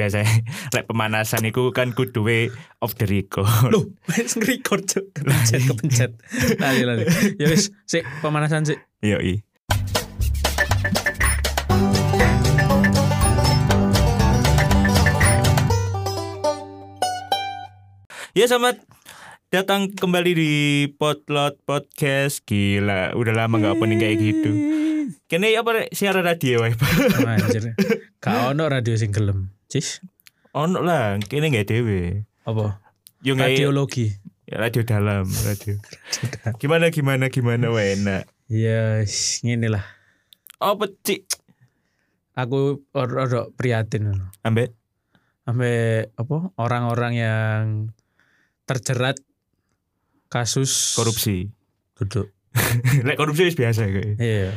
biasa lek pemanasan iku kan kudu we off the record. Loh, wis nge-record cuk. Kepencet, kepencet. Lali lali. Ya wis, sik pemanasan sik. Yo i. Ya selamat datang kembali di Potlot Podcast. Gila, udah lama nggak opening kayak gitu. Kene apa siaran radio wae. Anjir. Gak ono radio sing gelem. Cis. Ono lah, kene nggak dewe. Apa? Yo Radiologi. ya, radio dalam, radio. Gimana gimana gimana wae enak. Ya, wis, ngene lah. Apa cik? Aku orang prihatin ngono. Ambek Sampai apa? Orang-orang yang terjerat kasus korupsi. duduk. Lek korupsi wis biasa kayak. Iya.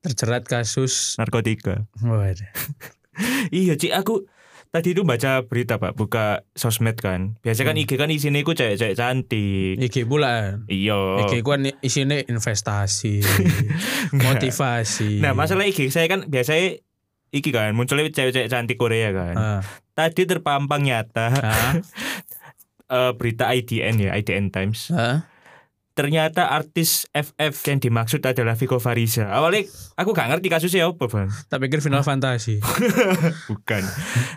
Terjerat kasus Narkotika. Waduh. Iya, Cik, aku tadi itu baca berita, Pak, buka sosmed kan. Biasa kan Hmm. IG kan isinya iku cewek-cewek cantik. Iki bulan. Iya. Iki ku kan isine investasi, motivasi. Nah, masalah IG saya kan biasanya iki kan munculnya cewek-cewek cantik Korea kan. Ah, Tadi terpampang nyata eh, berita IDN ya, IDN Times. ah. Ternyata artis FF yang dimaksud adalah Vico Fariza. Awalnya aku gak ngerti kasusnya apa, Bang. Tak pikir final fantasi. Bukan.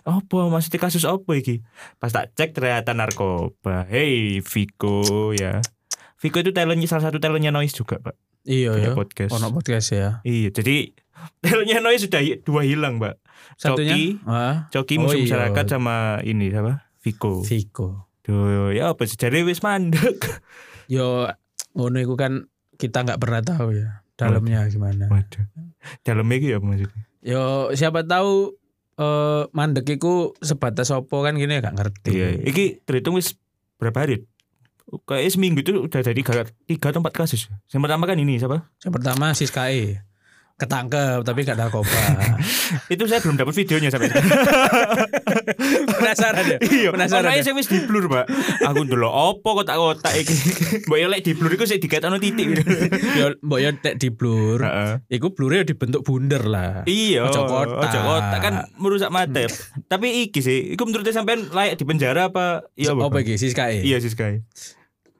Apa maksudnya kasus apa iki? Pas tak cek ternyata narkoba. Hey, Vico ya. Vico itu talentnya salah satu talentnya Noise juga, Pak. Iya Punya ya. podcast. Ono podcast ya. Iya, jadi talentnya Noise sudah dua hilang, Pak. Satunya Coki, ah, Coki Oh, musuh iya. masyarakat sama ini apa? Vico. Vico. Duh, ya apa sih? Jadi wis mandek. Yo ngono iku kan kita nggak pernah tahu ya dalamnya gimana. Waduh. Dalamnya iki apa maksudnya? Yo siapa tahu eh mandek iku sebatas opo kan gini gak ngerti. Iya, iki terhitung wis berapa hari? Kayak seminggu itu udah jadi tiga atau empat kasus. Yang pertama kan ini siapa? Yang pertama Siskae ketangkep tapi gak narkoba. itu saya belum dapat videonya sampai Penasaran ya? iya Penasaran makanya ya? saya wis di blur pak aku dulu opo kotak kotak iki mbak ya lek itu saya dikatakan titik Yo mbok yo tek di blur. Heeh. Iku blurnya dibentuk bundar lah. iya Ojo kotak. ojo kotak kan merusak mata tapi iki sih iku menurut sampean layak di penjara apa iya apa iki Siskae? iya sih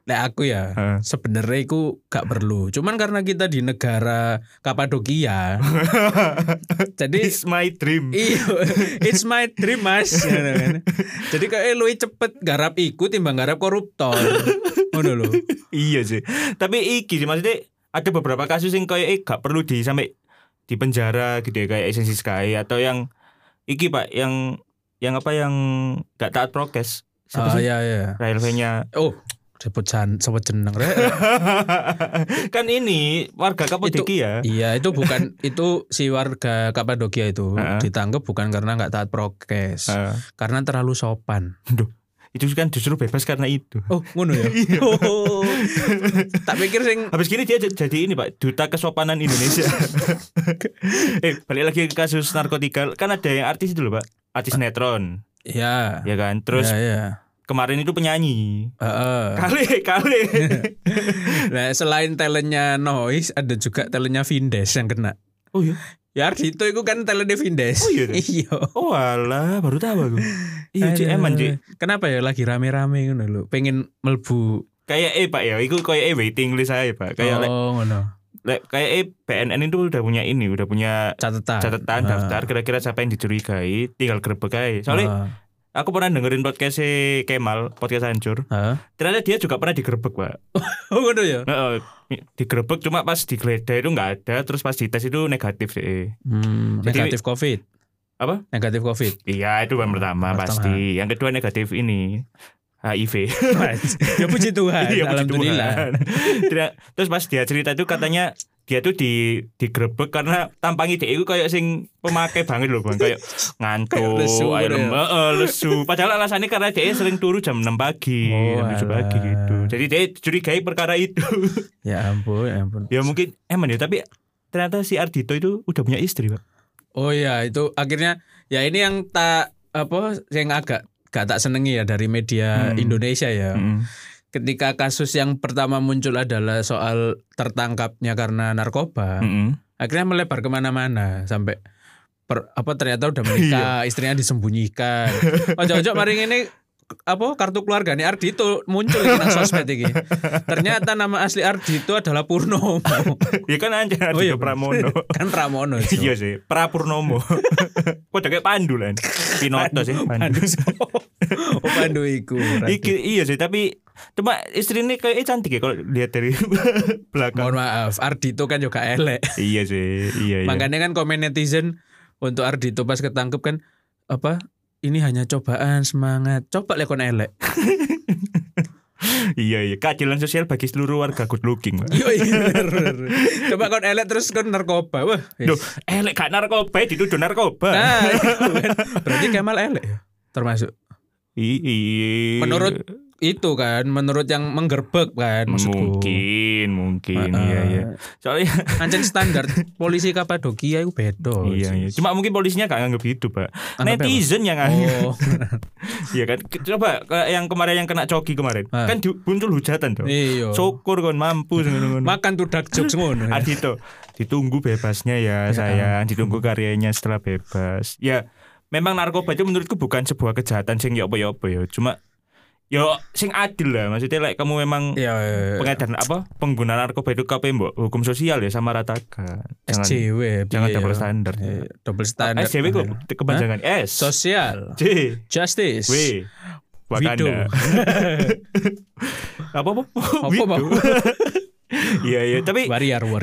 Nek aku ya Heeh. sebenarnya iku gak perlu. Cuman karena kita di negara Kapadokia. jadi it's my dream Iya, it's my dream mas. Jadi kayak lu cepet garap iku timbang garap koruptor. Ngono lho. iya sih tapi iki sih maksudnya ada beberapa kasus yang kayak eh, gak perlu di sampai di penjara gitu ya kayak esensi Sky atau yang iki pak yang yang apa yang gak taat prokes Ah Siapa sih? iya iya. railway-nya Oh, sebut jan sebut jeneng kan ini warga Kapadokia Iya, itu bukan itu si warga Kapadokia itu Heeh. ditangkap bukan karena nggak taat prokes, Ah, karena terlalu sopan. itu kan justru bebas karena itu Oh, ngono ya. Oh. tak pikir sing habis gini dia jadi ini pak duta kesopanan Indonesia eh balik lagi ke kasus narkotika kan ada yang artis itu loh pak artis netron ya. ya kan terus ya, ya. Kemarin itu penyanyi Heeh. kali kali Nah, selain talentnya Noise, ada juga talentnya Vindes yang kena. oh iya Ya Ardito itu kan talentnya Vindes. Oh, iya, iya. oh alah baru tahu aku iya eman cik Kenapa ya lagi rame-rame ngono lho. Pengen melbu. kayak eh pak ya itu kayak eh waiting list saya pak kayak oh, ngono. lek- kayak eh BNN itu udah punya ini udah punya Catatan. catatan Ah. daftar kira-kira siapa yang dicurigai tinggal grebek aja soalnya Ah. Aku pernah dengerin podcast Kemal podcast hancur Ah. ternyata dia juga pernah digerebek pak Oh, ya. Heeh, digerebek cuma pas digeledah itu nggak ada terus pas dites itu negatif sih Hmm, Jadi- negatif Covid. Apa? Negatif Covid. iya itu yang pertama, Pertama. pasti yang kedua negatif ini HIV ya puji Tuhan. Iya, puji Alhamdulillah. Tuhan. Terus pas dia cerita itu katanya dia tuh di digerebek karena tampangi dia itu kayak sing pemakai banget loh bang kayak ngantuk lesu ayo gitu ya. eh, lesu padahal alasannya karena dia sering turu jam 6 pagi Oh, jam 7 pagi gitu jadi dia curigai perkara itu Ya ampun, ya ampun. ya mungkin emang ya tapi ternyata si Ardito itu udah punya istri pak Oh iya, itu akhirnya ya ini yang tak apa yang agak gak tak senengi ya dari media Hmm. Indonesia ya. Mm. Ketika kasus yang pertama muncul adalah soal tertangkapnya karena narkoba, Mm-mm. akhirnya melebar ke mana-mana sampai per- apa ternyata udah menikah, istrinya disembunyikan. Ojo-ojo mari ini apa kartu keluarga nih Ardito muncul di nang sosmed iki. Ternyata nama asli Ardito adalah Purnomo. Ya kan anjir Oh iya, Ardito Pramono. kan Pramono. Iya sih, Prapurnomo. Kok kayak Pandu lah. Pinoto sih, Pandu. Pandu. oh, Pandu iku. Iki, iya sih, tapi cuma istri ini kayak cantik ya kalau lihat dari belakang. Mohon maaf, Ardito kan juga elek. Iya sih, iya iya. Makanya kan komen netizen untuk Ardito pas ketangkep kan apa ini hanya cobaan semangat. Coba lekon elek. Iya iya, keadilan sosial bagi seluruh warga good looking. Iya. Coba kon elek terus kon narkoba. Wah. Duh, elek gak narkoba, dituduh narkoba. Nah, itu kan. berarti Kemal elek ya? Termasuk. I- iya. Menurut itu kan, menurut yang menggerbek kan maksudku. mungkin, mungkin, Heeh. iya iya. Soalnya Ancen standar polisi Kapadokia itu beda. iya iya. Cuma mungkin polisinya gak nganggap gitu, Pak. Anggap apa? Netizen yang nganggap. Oh, Iya kan. Coba yang kemarin yang kena coki kemarin. Ah. Kan muncul hujatan tuh. iya. Syukur kon mampu. Makan tuh dark jokes ngono. ya. Adito, ditunggu bebasnya ya, sayang, ditunggu karyanya setelah bebas. Ya, memang narkoba itu menurutku bukan sebuah kejahatan sing ya apa ya apa ya. Cuma yo sing adil lah. Maksudnya like kamu memang Iya, iya, iya. pengedar apa pengguna narkoba itu KP mbok hukum sosial ya sama ratakan. Jangan SJW. jangan piye double ya? standar. Iya, double standar. SJW kok kepanjangan S. Sosial. J Justice. W. Wakanda. apa apa? Apa? Iya iya, tapi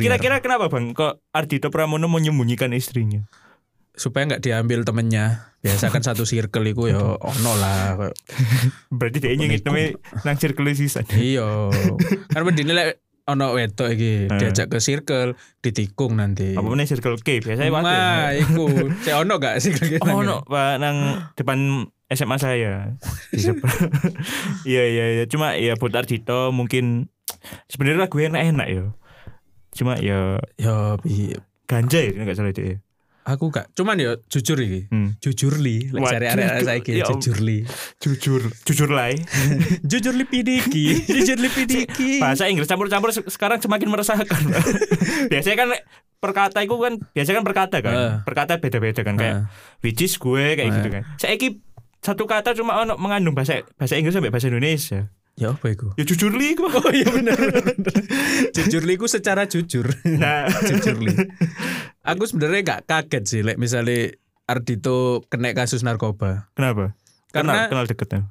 kira-kira kenapa Bang kok Ardito Pramono menyembunyikan istrinya? Supaya nggak diambil temennya. Biasa kan satu circle iku ya ono lah. Berarti dia nyengit namanya nang circle sisan. Iya. Kan bedine lek ono wedok iki Eh. diajak ke circle ditikung nanti. Apa meneh circle K biasanya waktu. Nah, iku. Cek ono gak sih Oh no, Pak nang depan SMA saya. Iya iya iya, cuma ya buat Ardito mungkin sebenarnya lagu enak-enak ya. Cuma ya Ya, bi- ganja ya enggak salah itu ya. Aku gak cuman ya jujur iki. Hmm. Jujur li, cari saiki ya jujur li. Jujur, jujur ya. jujur li pidiki, jujur li pidiki. Bahasa Inggris campur-campur se- sekarang semakin meresahkan. biasanya kan perkata itu kan biasanya kan perkata kan. Eh. Perkata beda-beda kan kayak Ah. which is gue kayak Eh. gitu kan. Saiki satu kata cuma ono mengandung bahasa bahasa Inggris sampai bahasa Indonesia. Ya apa iku? Ya jujur li iku. Oh iya benar. jujur li ku secara jujur. Nah, jujur li. Aku sebenarnya gak kaget sih lek misalnya Ardito kena kasus narkoba. kenapa? Karena- kenal, kenal deketnya.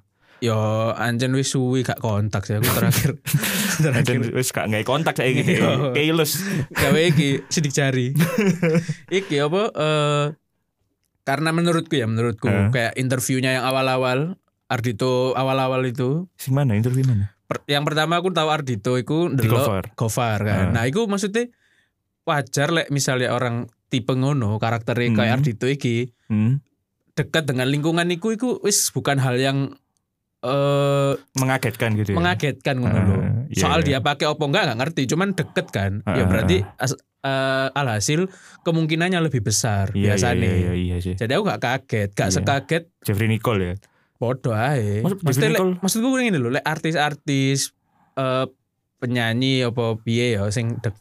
Yo anjen wis suwi gak kontak sih aku terakhir. terakhir wis gak nggak kontak saya gitu. Iya. Keyless. gawe iki sidik jari. iki apa eh karena menurutku ya menurutku Eh. kayak interviewnya yang awal-awal Ardito awal-awal itu Sing mana interview mana? per- yang pertama aku tahu Ardito itu Di ndelok cover. Gofar kan. Eh. Nah, itu maksudnya wajar lek misalnya orang tipe ngono karakternya kayak Hmm. Ardito iki Hmm. dekat dengan lingkungan iku iku wis bukan hal yang eh Mengagetkan gitu ya. mengagetkan ngono Ah, lho. iya, Soal iya. dia pakai opo enggak enggak ngerti, cuman deket kan. Ah, ya ah, berarti as- eh, alhasil kemungkinannya lebih besar Iya, biasanya. Iya, iya, iya sih. Jadi aku gak kaget, gak Iya. sekaget Jeffrey Nicole ya. Podo ae. Maksud- Maksudnya maksudku ngene lho, lek artis-artis eh, penyanyi apa piye ya sing dek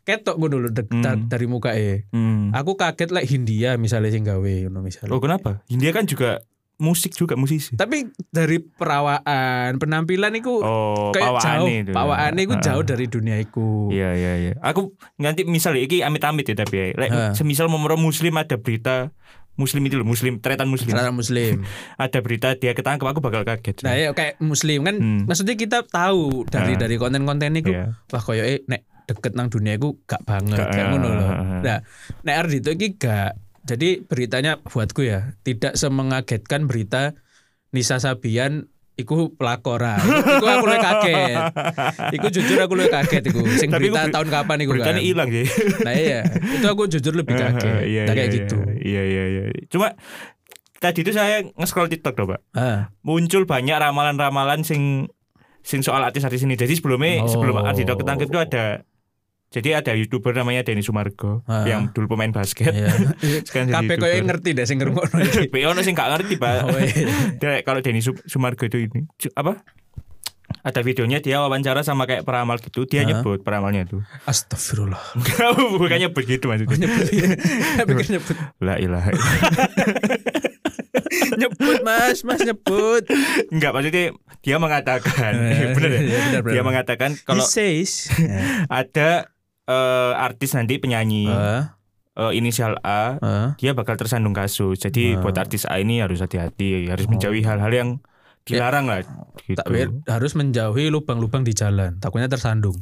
ketok gue dulu dek, Hmm. da- dari muka e. Hmm. Aku kaget lek Hindia misalnya sing gawe ngono misalnya. Oh kenapa? India kan juga musik juga musisi. Tapi dari perawaan, penampilan iku Oh, kayak jauh, itu. pawaane iku Ah. jauh dari dunia iku. Iya iya iya. Aku nanti misalnya iki amit-amit ya tapi ya. Like, semisal memro muslim ada berita muslim itu loh, muslim tretan muslim. Secara muslim. Ada berita dia ketangkep aku bakal kaget. Nah, ya kayak muslim kan Hmm. maksudnya kita tahu dari Ah. dari konten-konten itu Iya. wah koyo eh nek deket nang dunia iku gak banget Gak, kayak ngono loh. ah, ah. Nah, nek Ardito iki gak. Jadi beritanya buatku ya tidak semengagetkan berita Nisa Sabian iku pelakoran. Iku aku lu kaget. Iku jujur aku lu kaget iku. Sing Tapi berita ber- tahun kapan iku kan. Beritanya hilang sih. Nah iya, itu aku jujur lebih kaget. Iya, Nah, kayak iya, gitu. Iya iya iya. Cuma tadi itu saya nge-scroll TikTok tuh, Pak. Ah, Muncul banyak ramalan-ramalan sing sing soal artis-artis ini. Jadi sebelumnya Oh. sebelum Ardito ketangkep itu ada jadi ada youtuber namanya Denny Sumargo Ah. yang dulu pemain basket. iya. Sekarang jadi koyo YouTuber. ngerti deh sing ngrungokno iki. Tapi ono sing gak ngerti, Pak. Oh, iya. Kalau Denny Su- Sumargo itu ini apa? ada videonya dia wawancara sama kayak peramal gitu dia Hah? nyebut peramalnya tuh Astagfirullah. bukan nyebut gitu maksudnya nyebut. Pikir nyebut. la ilaha nyebut Mas, Mas nyebut. enggak maksudnya dia mengatakan Eh, bener ya? iya, benar, benar. dia mengatakan kalau He says. ada eh, artis nanti penyanyi Eh, eh, inisial A eh. dia bakal tersandung kasus jadi Ah. buat artis A ini harus hati-hati harus menjauhi hal-hal yang dilarang lah gitu Tak harus menjauhi lubang-lubang di jalan. Takutnya tersandung.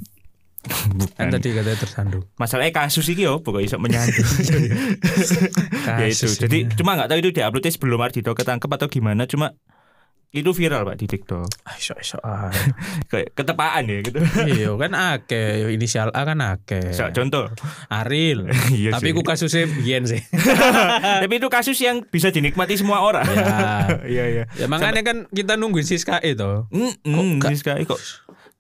Kan tadi katanya tersandung. masalahnya kasus ini yo pokoknya iso menyandung ya itu jadi cuma nggak tahu itu diuploadnya sebelum Ardito ketangkep atau gimana cuma itu viral pak di TikTok iso iso. ah. kayak ketepaan ya gitu Iya kan ake inisial A kan ake. So, contoh Aril. Iya Tapi ku kasusnya biyen sih. tapi itu kasus yang bisa dinikmati semua orang Ya. iya iya Ya makanya kan kita nungguin Siska itu. Mm, mm, Siska, kok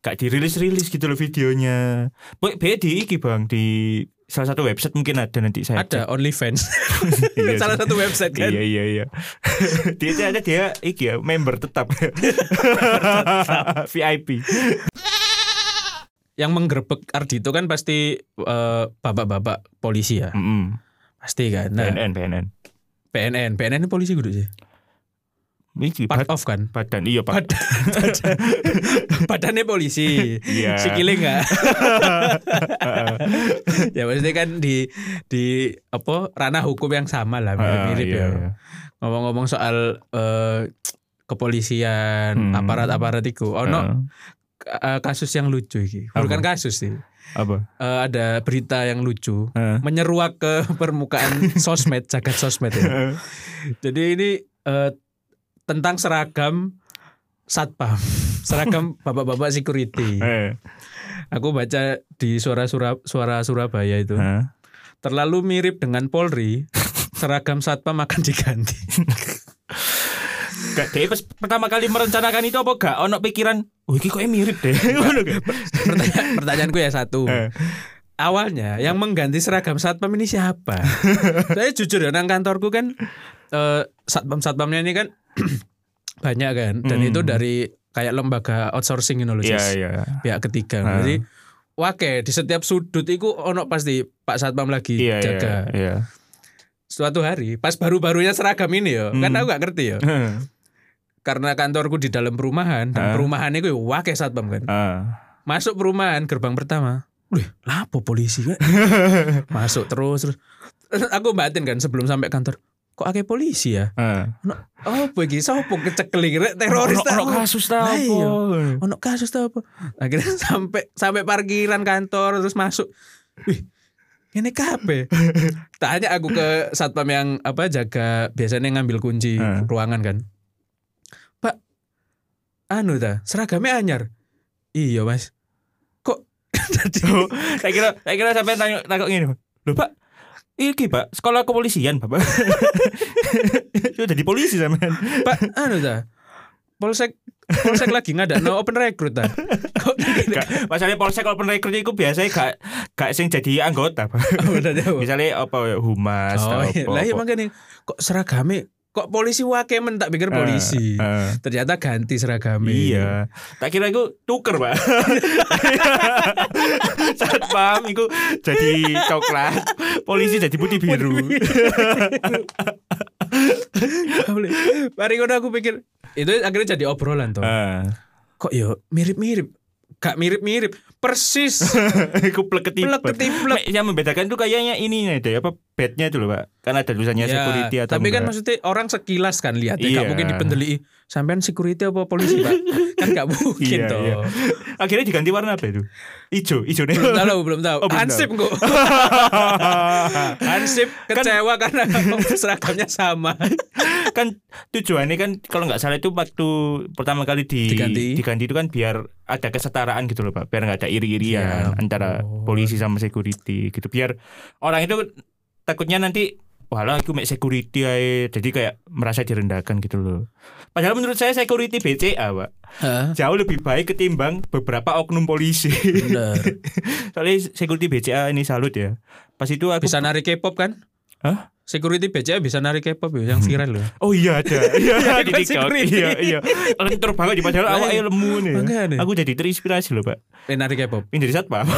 gak dirilis-rilis gitu loh videonya. Be di iki Bang di salah satu website mungkin ada nanti saya Ada OnlyFans. Iya Salah satu website kan. Iya iya iya. dia itu ada dia iki ya member tetap. VIP. Yang menggerebek Ardito kan pasti eh, bapak-bapak polisi ya. Mm Pasti kan. Nah, BNN BNN. PNN. PNN ini polisi kudu sih. Iki Part bad- of kan. badan iya Pak. Badan, badan, badannya polisi. Iya. Sikile enggak? ya maksudnya kan di di apa ranah hukum yang sama lah mirip-mirip Ah, iya, ya. iya. Ngomong-ngomong soal eh, kepolisian, Hmm. aparat-aparat itu. Oh no, Ah, eh, kasus yang lucu iki. Apa? Bukan kasus sih. apa? Eh, ada berita yang lucu Ah. menyeruak ke permukaan sosmed, jagat sosmed ya. Jadi ini eh, tentang seragam satpam, seragam bapak-bapak security. Eh. Aku baca di suara Sura, suara Surabaya itu terlalu mirip dengan Polri. Seragam satpam akan diganti. Gak deh pas pertama kali merencanakan itu apa gak ono pikiran, oh iki kok mirip deh. Pertanyaan, pertanyaanku ya satu. Eh. Awalnya yang mengganti seragam satpam ini siapa? Saya jujur ya, nang kantorku kan eh, satpam-satpamnya ini kan banyak kan, dan Hmm. itu dari kayak lembaga outsourcing ini loh, Sis. iya. pihak ketiga. Ah. Jadi Wake di setiap sudut itu ono pasti Pak Satpam lagi Iya iya. jaga. Iya. Suatu hari pas baru-barunya seragam ini ya, kan Hmm. aku gak ngerti ya. Karena kantorku di dalam perumahan dan Ah. perumahan itu wake satpam kan. Ah. Masuk perumahan gerbang pertama. Wih, lapo polisi kan? Masuk terus terus. Aku batin kan sebelum sampai kantor. Kok akeh polisi ya? Ono oh iki sopo keceklik rek teroris ta? ono kasus ta iya. Ono kasus ta apa? Akhirnya sampai sampai parkiran kantor terus masuk. Wih, ini kape. Tanya aku ke satpam yang apa jaga biasanya ngambil kunci Ah. ruangan kan. Pak, anu ta, seragamnya anyar. Iya mas. Kok jadi Oh, saya kira saya kira sampai tanya tanya gini. Loh Pak, iki Pak, sekolah kepolisian Bapak. Sudah di polisi sampean. Pak, anu ta, polsek polsek lagi nggak ada no open recruit ta. Gak, masalahnya polsek kalau perekrut itu biasanya gak gak sing jadi anggota, Pak. Oh. Misalnya apa ya, humas Oh, iya. lah iya makanya kok seragamnya kok polisi wake men tak pikir polisi. Eh, eh. Ternyata ganti seragamnya. Iya, tak kira itu tuker pak. Saat paham itu jadi coklat, polisi jadi putih biru. Mari ngono aku pikir itu akhirnya jadi obrolan toh. Ah, Kok yo mirip-mirip. Gak mirip-mirip, persis. Iku plek ketiplek. Ketiplek. Yang membedakan tuh kayaknya ini deh apa bednya itu loh pak. Kan ada tulisannya Ya, security atau tapi kan enggak. maksudnya orang sekilas kan lihat Iya. gak mungkin dipendeli sampean security apa polisi pak kan gak mungkin Iya, toh iya. Akhirnya diganti warna apa itu? Ijo, ijo nih. belum tahu belum tahu Oh, Hansip kok Hansip kecewa karena seragamnya sama kan tujuannya kan kalau nggak salah itu waktu pertama kali di, Diganti. itu kan biar ada kesetaraan gitu loh pak biar nggak ada iri-irian Ya antara ampun. polisi sama security gitu biar orang itu takutnya nanti walah aku make security aja jadi kayak merasa direndahkan gitu loh padahal menurut saya security BCA pak Hah? jauh lebih baik ketimbang beberapa oknum polisi soalnya security BCA ini salut ya pas itu aku bisa narik K-pop kan Hah? security BCA bisa narik K-pop ya, yang viral loh. Oh iya ada. Iya di TikTok. Iya iya. Lentur banget di padahal Lah, awake lemu nih. makanya. Aku jadi terinspirasi loh, Pak. Eh, narik K-pop. Ini jadi satpam.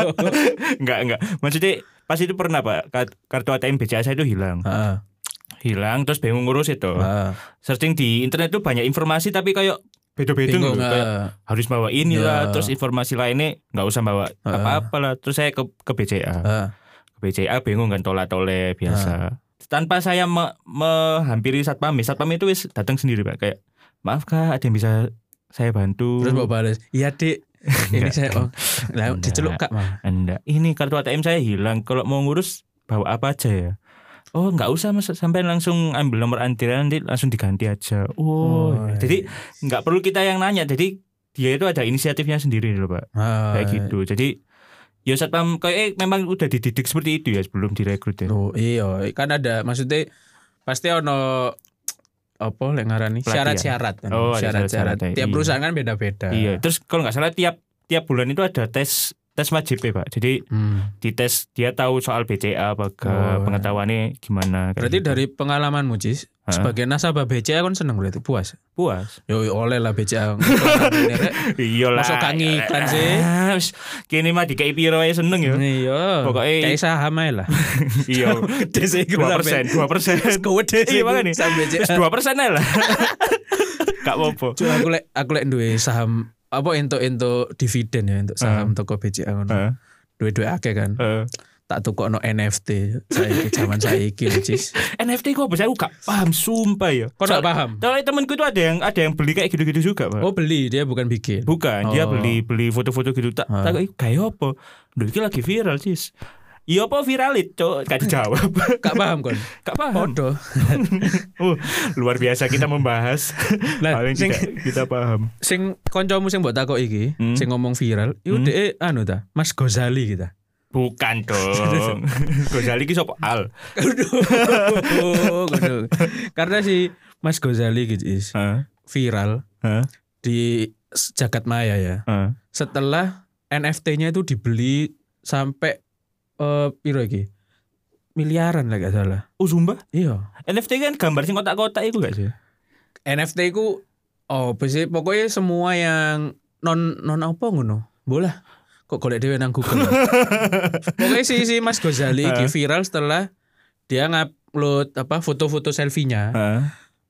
enggak enggak. Maksudnya pas itu pernah, Pak. Kart- Kartu ATM BCA saya itu hilang. Heeh. Hilang terus bingung ngurus itu. Heeh. Searching di internet tuh banyak informasi tapi kayak beda-beda heeh. harus bawa inilah, Ya. terus informasi lainnya nggak usah bawa Heeh. apa-apa lah. Terus saya ke ke BCA. Heeh. Ke BCA bingung kan tola-tole biasa. Tanpa saya me- menghampiri satpam, satpam itu wis datang sendiri pak. Kayak maaf kak, ada yang bisa saya bantu? Terus mau balas. Iya, Dik. Ini saya oh. Lah Enggak. diceluk Kak, Mah. Enggak. Ini kartu ATM saya hilang. Kalau mau ngurus bawa apa aja ya? Oh nggak usah mas sampai langsung ambil nomor antrian nanti langsung diganti aja. Oh, Oh, iya. jadi nggak perlu kita yang nanya. Jadi dia itu ada inisiatifnya sendiri loh pak. Ah, Kayak gitu. Jadi ya satpam kayak eh, memang udah dididik seperti itu ya sebelum direkrut ya. Oh, iya, kan ada maksudnya pasti ono apa lek ngarani syarat-syarat kan. Oh, syarat-syarat. Tiap iya. perusahaan kan beda-beda. Iya. Terus kalau nggak salah tiap tiap bulan itu ada tes tes wajib ya pak. Jadi Hmm. dites dia tahu soal BCA apa ke Oh. pengetahuannya gimana. Berarti gitu. dari pengalamanmu Cis, Hah? Sebagai nasabah BCA kan seneng berarti puas. puas. Yo oleh lah BCA. Iya lah. Masuk kang iklan sih. Ah, wis, Kini mah dikei piro ae seneng ya. Iya. Pokoknya- kayak saham ae lah. Iya. Gede sih Dua persen, dua persen. Gede sih. Iya makanya. Saham BCA. Dua persen aja lah. Gak apa-apa. Cuma aku lek aku lek duwe saham apa entuk entuk dividen ya untuk saham toko BCA ngono. Heeh. Duwe-duwe akeh kan. Heeh. Tak tukokno NFT saiki zaman saiki lho, Cis. NFT kok bisa aku gak paham sumpah ya. Kok gak paham? Soalnya temanku itu ada yang ada yang beli kayak gitu-gitu juga, Pak. Oh beli dia bukan bikin. Bukan, dia Oh. beli beli foto-foto gitu tak tak kayak apa? Duh, ini lagi viral, Cis. Iya apa viral itu? Gak dijawab. Gak paham kon. Gak paham. Podo. Oh, luar biasa kita membahas. Lah, Hal yang sing- tidak kita paham. Sing koncomu sing mbok takok iki, Hmm. sing ngomong viral, iku Hmm. anu ta, Mas Gozali kita. Bukan dong. Gozali ki sapa Al? Karena si Mas Gozali gitu is Hah? viral Hah? di jagat maya ya. Hah? Setelah NFT-nya itu dibeli sampai eh piro iki? Miliaran lah gak salah. Oh, Zumba? Iya. NFT kan gambar sing kotak-kotak itu gak sih? NFT ku oh sih pokoknya semua yang non non apa ngono. Bola. Kok golek dhewe nang Google. pokoknya si si Mas Gozali iki viral setelah dia ngupload apa foto-foto selfie-nya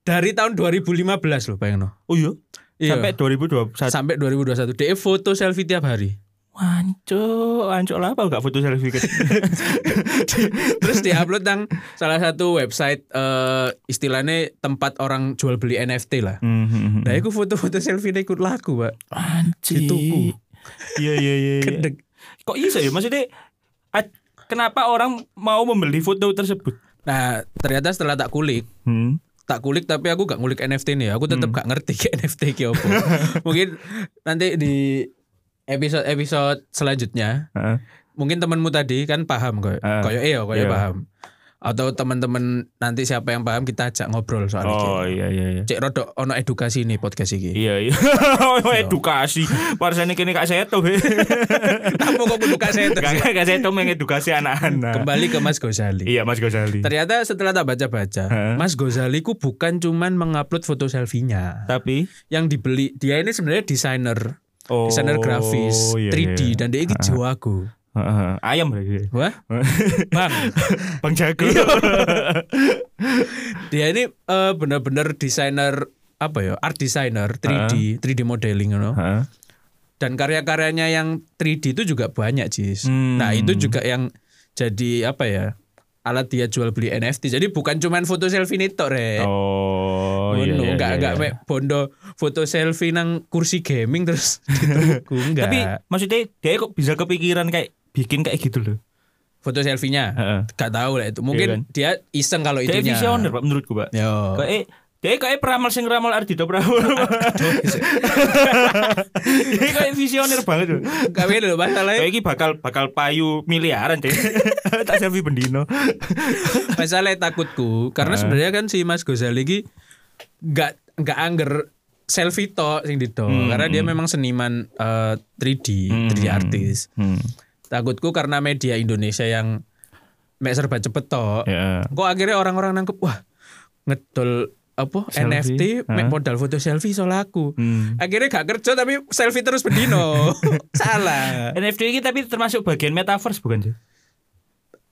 dari tahun 2015 loh bayangno. Oh iya. Iya. Sampai 2021. sampai 2021 dia foto selfie tiap hari. Wancuk, wancuk lah apa gak foto selfie kan? Terus diupload nang salah satu website eh istilahnya tempat orang jual beli NFT lah. Hmm. Nah, aku foto-foto selfie ikut laku, Pak. Anjir. Dituku. Iya iya iya. iya. Kok bisa ya? Maksudnya kenapa orang mau membeli foto tersebut? Nah, ternyata setelah tak kulik, Hmm. tak kulik tapi aku gak ngulik NFT nih. Aku tetap gak ngerti ke NFT ki apa. mungkin nanti di episode episode selanjutnya Heeh. mungkin temanmu tadi kan paham kok. Kayak iya, kayak Iya. paham. Atau teman-teman nanti siapa yang paham kita ajak ngobrol soal Oh ini. iya iya iya. Cek rodok ono edukasi nih podcast iki. Iya iya. Oh, edukasi. Parsane kene kak seto. Kenapa kok kudu Kak kak seto mengedukasi anak-anak. Kembali ke Mas Gozali. Iya Mas Gozali. Ternyata setelah tak baca-baca? Mas Gozali ku bukan cuman mengupload foto selfie-nya. Tapi Yang dibeli, dia ini sebenarnya desainer, oh desainer grafis, iya, 3D iya. dan dia ini jawaku. Heeh. Ayam lagi. Wah, Bang, Bang Jago. Iya. dia ini eh, benar-benar desainer apa ya, art designer 3D, 3D modeling you know. Heeh. Dan karya-karyanya yang 3D itu juga banyak, Cis. Hmm. Nah, itu juga yang jadi apa ya? alat dia jual beli NFT. Jadi bukan cuman foto selfie nih tok, Rek. Oh iya iya. enggak iya, enggak iya. bondo foto selfie nang kursi gaming terus dituku enggak. Tapi maksudnya dia kok bisa kepikiran kayak bikin kayak gitu loh. foto selfie-nya enggak tahu lah itu. Mungkin Iya kan? dia iseng kalau Dia itunya. visioner Pak menurutku Pak. Yo. Kayak dia kayak peramal sing ramal Ardito Prabowo. Dia kayak visioner banget loh. Kami lho masalahnya Kayak iki bakal bakal payu miliaran deh. tak selfie bendino. masalahnya takutku karena sebenarnya kan si Mas Gozali ki enggak enggak angger selfie tok sing dito Hmm, karena dia hmm. memang seniman eh, 3D, 3D artis. Hmm. Takutku karena media Indonesia yang mek serba cepet tok. Ya. Kok akhirnya orang-orang nangkep wah ngedol apa Selfie. NFT mek Hah? modal foto selfie soal aku. Hmm. Akhirnya gak kerja tapi selfie terus bendino. Salah. NFT ini tapi termasuk bagian metaverse bukan sih?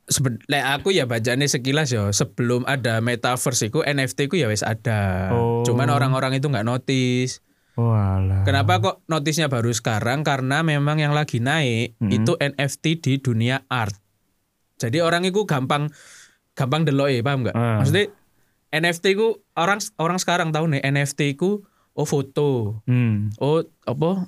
Seben lek aku ya bacanya sekilas ya sebelum ada metaverse itu NFT ku ya wis ada. Oh. Cuman orang-orang itu nggak notice. Walah. Kenapa kok notisnya baru sekarang? Karena memang yang lagi naik Hmm. itu NFT di dunia art. Jadi orang itu gampang gampang delok ya, paham nggak? Ah. Maksudnya NFT ku orang orang sekarang tahu nih NFT ku oh foto, Hmm. oh apa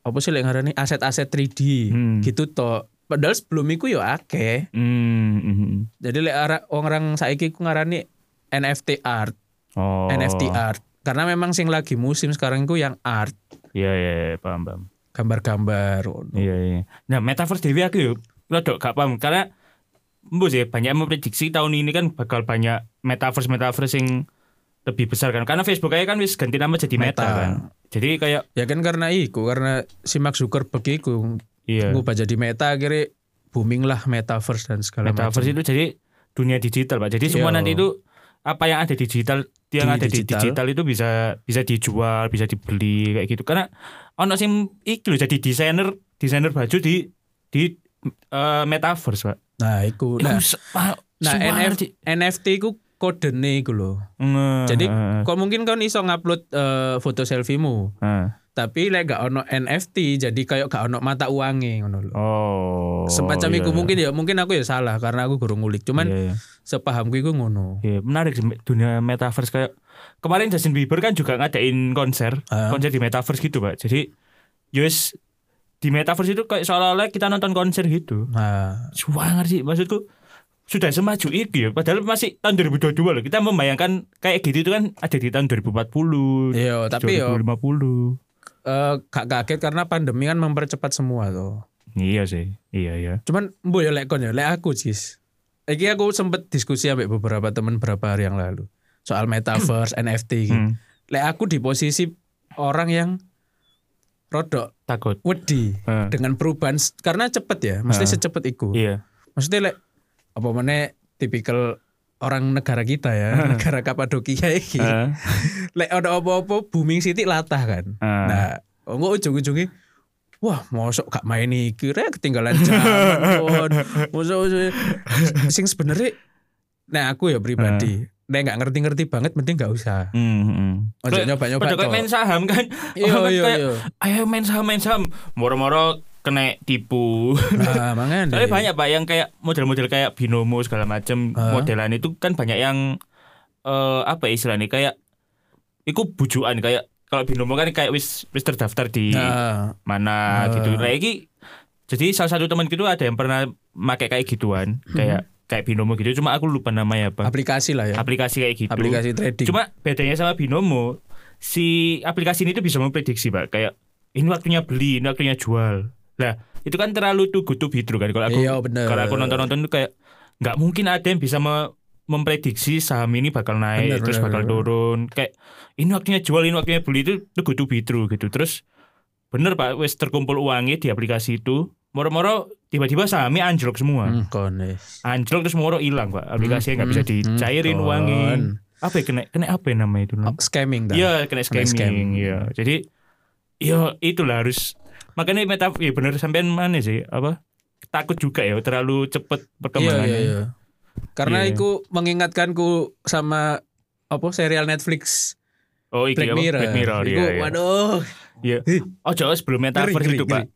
apa sih yang ngarani aset-aset 3D Hmm. gitu toh. Padahal sebelum itu ya akeh. Hmm. hmm. Jadi lek ara- orang saiki ku ngarani NFT art, Oh. NFT art. Karena memang sing lagi musim sekarang ku yang art, Iya iya iya, paham paham. gambar-gambar. Iya iya. Nah metaverse dewi aku yuk, rodok gak paham karena Mbus ya banyak memprediksi tahun ini kan bakal banyak metaverse metaverse yang lebih besar kan karena Facebook aja kan wis ganti nama jadi Meta, Meta. kan. Jadi kayak Ya kan karena iku karena si Mark Zuckerberg iku iya ngubah jadi meta akhirnya booming lah metaverse dan segala metaverse macam. itu jadi dunia digital pak. Jadi semua Iya. nanti itu apa yang ada di digital yang Di ada di digital. digital itu bisa bisa dijual bisa dibeli kayak gitu karena ono sing iki lho jadi desainer desainer baju di di eh, metaverse pak. Nah, iku nah, ah, nah suara NF. NFT iku kodene iku lho. Jadi eh, kok mungkin kan iso ngupload eh, foto selfiemu, eh. tapi lek gak ono NFT jadi kayak gak ono mata uangnya ngono lho. Oh. Semacam iya, iku mungkin ya mungkin aku ya salah karena aku guru ngulik. Cuman Iya, iya. Sepahamku iku ngono. Iya, menarik sih dunia metaverse kayak kemarin Justin Bieber kan juga ngadain konser, Ah. konser di metaverse gitu, Pak. Jadi yus di metaverse itu kayak seolah-olah kita nonton konser gitu. Nah, Suwanger sih maksudku sudah semaju itu ya padahal masih tahun 2022 loh kita membayangkan kayak gitu itu kan ada di tahun 2040 iya tapi yo 2050 eh, gak kaget karena pandemi kan mempercepat semua tuh. iya sih iya iya Cuman mbok ya lek kon ya, lek aku cis. Iki aku sempet diskusi sampai beberapa teman beberapa hari yang lalu soal metaverse, NFT gitu. Hmm, Lek aku di posisi orang yang rodok takut wedi Eh, dengan perubahan karena cepet ya, mesti Ah. secepat iku. iya Maksudnya lek apa mana tipikal orang negara kita ya, negara Kapadokia iki. Eh, Lek ada apa-apa booming city latah kan. eh, Nah, enggak ujung-ujungnya Wah, mosok gak main iki rek ketinggalan zaman. Mosok sing sebenarnya nah aku ya pribadi, nek gak ngerti-ngerti banget mending gak usah. hmm, hmm. Ojo Kayak- nyoba-nyoba Padahal main saham kan Iya iya iya. ayo main saham main saham moro-moro kena tipu Nah, makanya. tapi banyak pak yang kayak model-model kayak binomo segala macam Hah? modelan itu kan banyak yang eh apa ya istilahnya kayak itu bujuan kayak kalau binomo kan kayak wis wis terdaftar di Nah, mana Ah. gitu nah ini jadi salah satu teman gitu ada yang pernah pakai kayak gituan kayak kayak binomo gitu cuma aku lupa namanya apa aplikasi lah ya. aplikasi kayak gitu Aplikasi trading. Cuma bedanya sama binomo, si aplikasi ini tuh bisa memprediksi, Pak. Kayak ini waktunya beli, ini waktunya jual. Lah, itu kan terlalu too good to be true kan. Kalau aku Iya, bener. kalau aku nonton-nonton tuh kayak nggak mungkin ada yang bisa me- memprediksi saham ini bakal naik Bener, terus bener, bakal bener. turun. Kayak ini waktunya jual, ini waktunya beli itu too good to be true gitu. Terus bener Pak, wes terkumpul uangnya di aplikasi itu. Moro-moro tiba-tiba sahamnya anjlok semua. Hmm. Anjlok terus moro hilang Pak. Aplikasinya nggak bisa Hmm, hmm, dicairin kon. uangnya. Apa ya kena kena apa ya namanya itu? Oh, scamming dah. Iya kena Kena scamming. scam. Iya. Jadi ya itulah harus makanya meta ya bener sampean mana sih apa takut juga ya terlalu cepet Iya perkembangannya. iya iya. Karena Iya. iku mengingatkanku sama apa serial Netflix Oh iki Black? Mirror. Black Mirror Iku, iya, iya. waduh. Iya. Oh jauh sebelum metaverse itu Pak.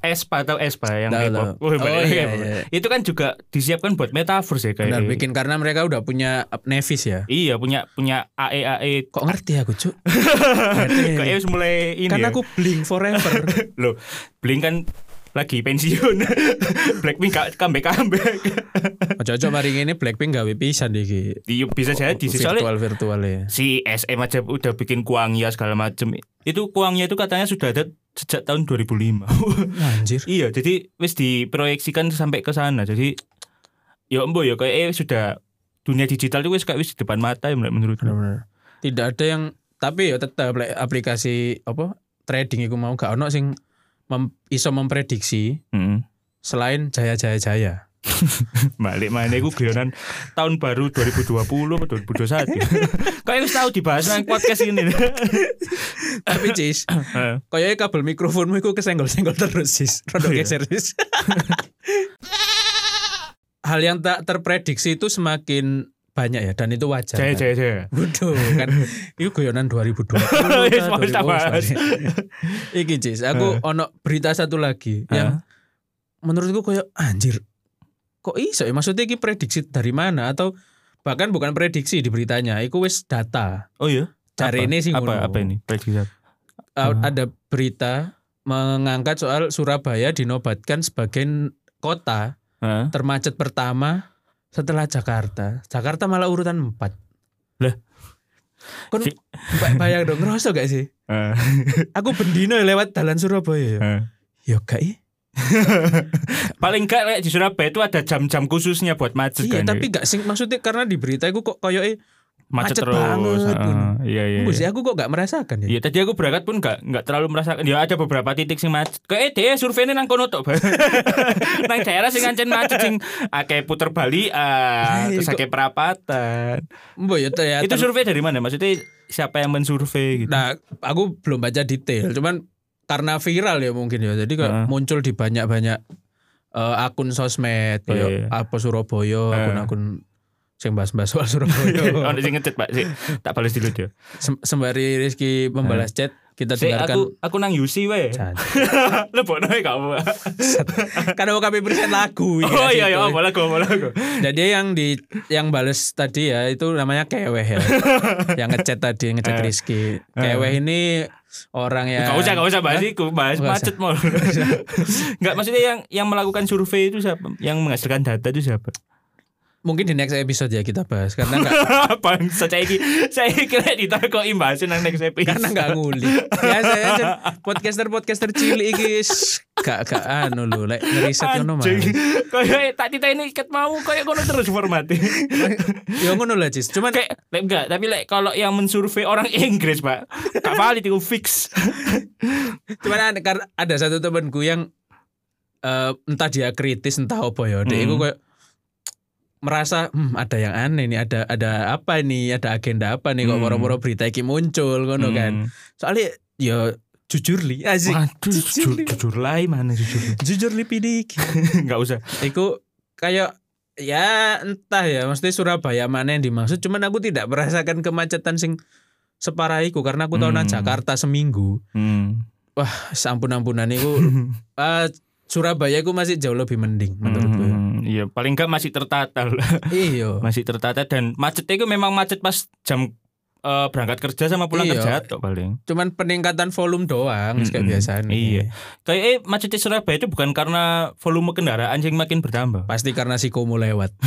Espa atau Espa yang. Wih, Oh, iya, iya. iya. Itu kan juga disiapkan buat metaverse ya kayak. Benar bikin karena mereka udah punya Nevis ya. Iya punya punya AE AE. Kok ngerti aku, Cuk? Ngerti. Kayaknya wis mulai ini Karena ya. aku blink forever. Loh, Blink kan lagi pensiun. Blackpink gak comeback comeback. Ojo-ojo mari ini Blackpink gawe pisan iki. Iya, bisa jadi sih soalnya virtual virtual ya. si SM aja udah bikin kuangnya segala macem itu kuangnya itu katanya sudah ada sejak tahun 2005 Anjir. iya jadi wis diproyeksikan sampai ke sana jadi ya embo ya kayak eh, sudah dunia digital itu wis kayak wis di depan mata ya menurut Benar-benar. Tidak ada yang tapi ya tetap aplikasi apa trading iku mau gak ono sing mem- iso memprediksi Heeh. selain Jaya Jaya Jaya. Balik mana iku guyonan tahun baru 2020 apa 2021. Kayak wis tahu dibahas nang podcast ini. Tapi Cis, kayaknya kabel mikrofonmu itu kesenggol-senggol terus Cis. Rodo Oh, iya. geser Cis. Hal yang tak terprediksi itu semakin banyak ya dan itu wajar. Jaya kan? jaya jaya. Bodoh kan. Itu guyonan 2020. Wis, mau kita 2021. bahas. Iki Cis, aku Eh. ono berita satu lagi yang menurutku kayak anjir. Kok iso ya? Maksudnya iki prediksi dari mana atau bahkan bukan prediksi di beritanya, itu wis data. Oh iya. Cari ini sih apa apa ini? Prediksi? Uh, ada berita mengangkat soal Surabaya dinobatkan sebagai kota Heeh. termacet pertama setelah Jakarta. Jakarta malah urutan 4. Lah. Kon bayang dong, ngerasa gak sih? Heeh. Aku bendino lewat dalan Surabaya ya. Heeh. Ya gak iya. Paling enggak kayak di Surabaya itu ada jam-jam khususnya buat macet Iya, kan. tapi gak sing maksudnya karena di berita aku kok koyo macet macet, terus. banget, pun. Iya iya. Mbus iya. aku kok gak merasakan ya. Iya tadi aku berangkat pun nggak nggak terlalu merasakan. Ya ada beberapa titik sing macet. Kayak dia surveinya nang kono tok. nang daerah sing ancen macet sing akeh puter balik ah, Iya, terus akeh perapatan. Mbok ya ternyata. Itu survei dari mana? Maksudnya siapa yang mensurvei gitu? Nah, aku belum baca detail, cuman karena viral ya mungkin ya. Jadi kayak Heeh. muncul di banyak-banyak eh, akun sosmed Iya, kayak iya. apa Surabaya, akun-akun sing bahas-bahas soal Surabaya. Ono sing ngechat Pak sih. Tak balas dulu dia. Sem- Sembari Rizky membalas chat, kita Sik dengarkan aku aku nang Yusi wae. Lebokno ae kamu. Karena mau kami present lagu Oh kan, iya situ. ya, boleh kok, boleh kok. Jadi yang di yang bales tadi ya itu namanya Keweh ya. yang ngechat tadi ngechat Eh. Rizky. Keweh ini orang yang Gak usah, gak usah bahas itu, bahas macet mau. Enggak maksudnya yang yang melakukan survei itu siapa? Yang menghasilkan data itu siapa? Mungkin di next episode ya kita bahas karena enggak Bang, saya iki saya kira ditakoki imbasin nang next episode. karena nggak nguli ya Jan. podcaster podcaster cilik iki gak gak anu lho lek ngeriset ngono mah. Kayak tak titeni iket mau kayak ngono terus formatnya. ya ngono lah Cis cuman kayak lek enggak, tapi lek kalau yang mensurvei orang Inggris, Pak. Gak valid itu fix. cuman ada, karena ada satu temanku yang eh, entah dia kritis entah apa ya dia Hmm. itu kayak merasa hmm, ada yang aneh nih ada ada apa nih ada agenda apa nih kok Hmm. moro-moro berita iki muncul ngono kan soalnya ya jujur li asik Waduh, Jujur, Li. jujur lah mana jujur. jujur li pidik Enggak usah. Iku kayak ya entah ya maksudnya Surabaya mana yang dimaksud cuman aku tidak merasakan kemacetan sing separah iku karena aku tahu Hmm. Jakarta seminggu Hmm. sampun-ampunan iku eh, Surabaya iku masih jauh lebih mending menurutku. Hmm, Iya, paling enggak masih tertata lah. iya masih tertata dan macetnya itu memang macet pas jam eh, berangkat kerja sama pulang Iya. kerja tok paling. cuman peningkatan volume doang kayak Mm-mm. biasa Iya. Kayak eh macetnya Surabaya itu bukan karena volume kendaraan yang makin bertambah. pasti karena si komo lewat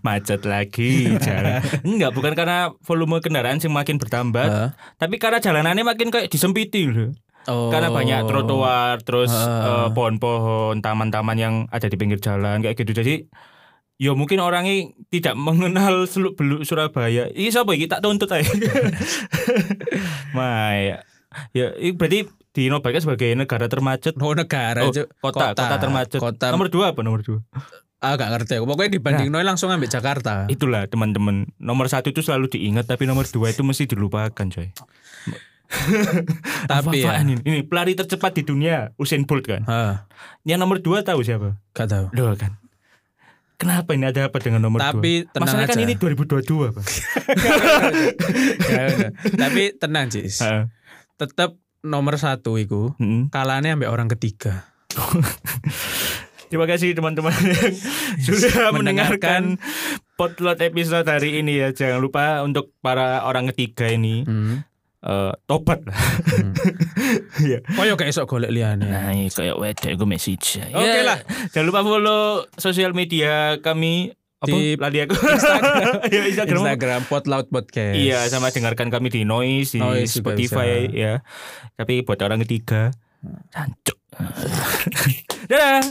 Macet lagi jalan. Enggak, bukan karena volume kendaraan yang makin bertambah, Hah? tapi karena jalanannya makin kayak disempiti loh. Oh. Karena banyak trotoar, terus Ah. eh, pohon-pohon, taman-taman yang ada di pinggir jalan kayak gitu. Jadi Ya mungkin orangnya tidak mengenal seluk beluk Surabaya. Ini siapa iki tak tuntut aja. Maya. Ya, berarti dinobatkan sebagai negara termacet. Oh negara Oh, Cuk. kota, kota, termacet. kota Nomor dua apa nomor dua? ah gak ngerti aku pokoknya dibanding Nah. Noi langsung ambil Jakarta Itulah teman-teman. Nomor satu itu selalu diingat, tapi nomor dua itu mesti dilupakan, coy. tapi ya ini? Ini pelari tercepat di dunia, Usain Bolt kan. ah, Yang nomor dua tahu siapa? gak tahu Loh kan. Kenapa ini ada apa dengan nomor Tapi dua? tenang Masalahnya kan ini 2022, Pak. Tapi tenang Cis. Heeh. Tetap nomor satu iku Mm-mm. kalahnya sampai orang ketiga. Terima kasih teman-teman yang sudah Mendengarkan. mendengarkan potlot episode hari ini ya. Jangan lupa untuk para orang ketiga ini Hmm. Eh, tobat lah. Hmm. Iya. Koyo kayak esok golek liane. Nah, ini kayak wedek gue message. Ya. Oke lah. Jangan lupa follow sosial media kami apa? Di Lali aku. Instagram. Iya, Instagram. Instagram Potloud Podcast. Iya, sama dengarkan kami di Noise, di Noise Spotify bisa. ya. Tapi buat orang ketiga, jancuk. Dadah.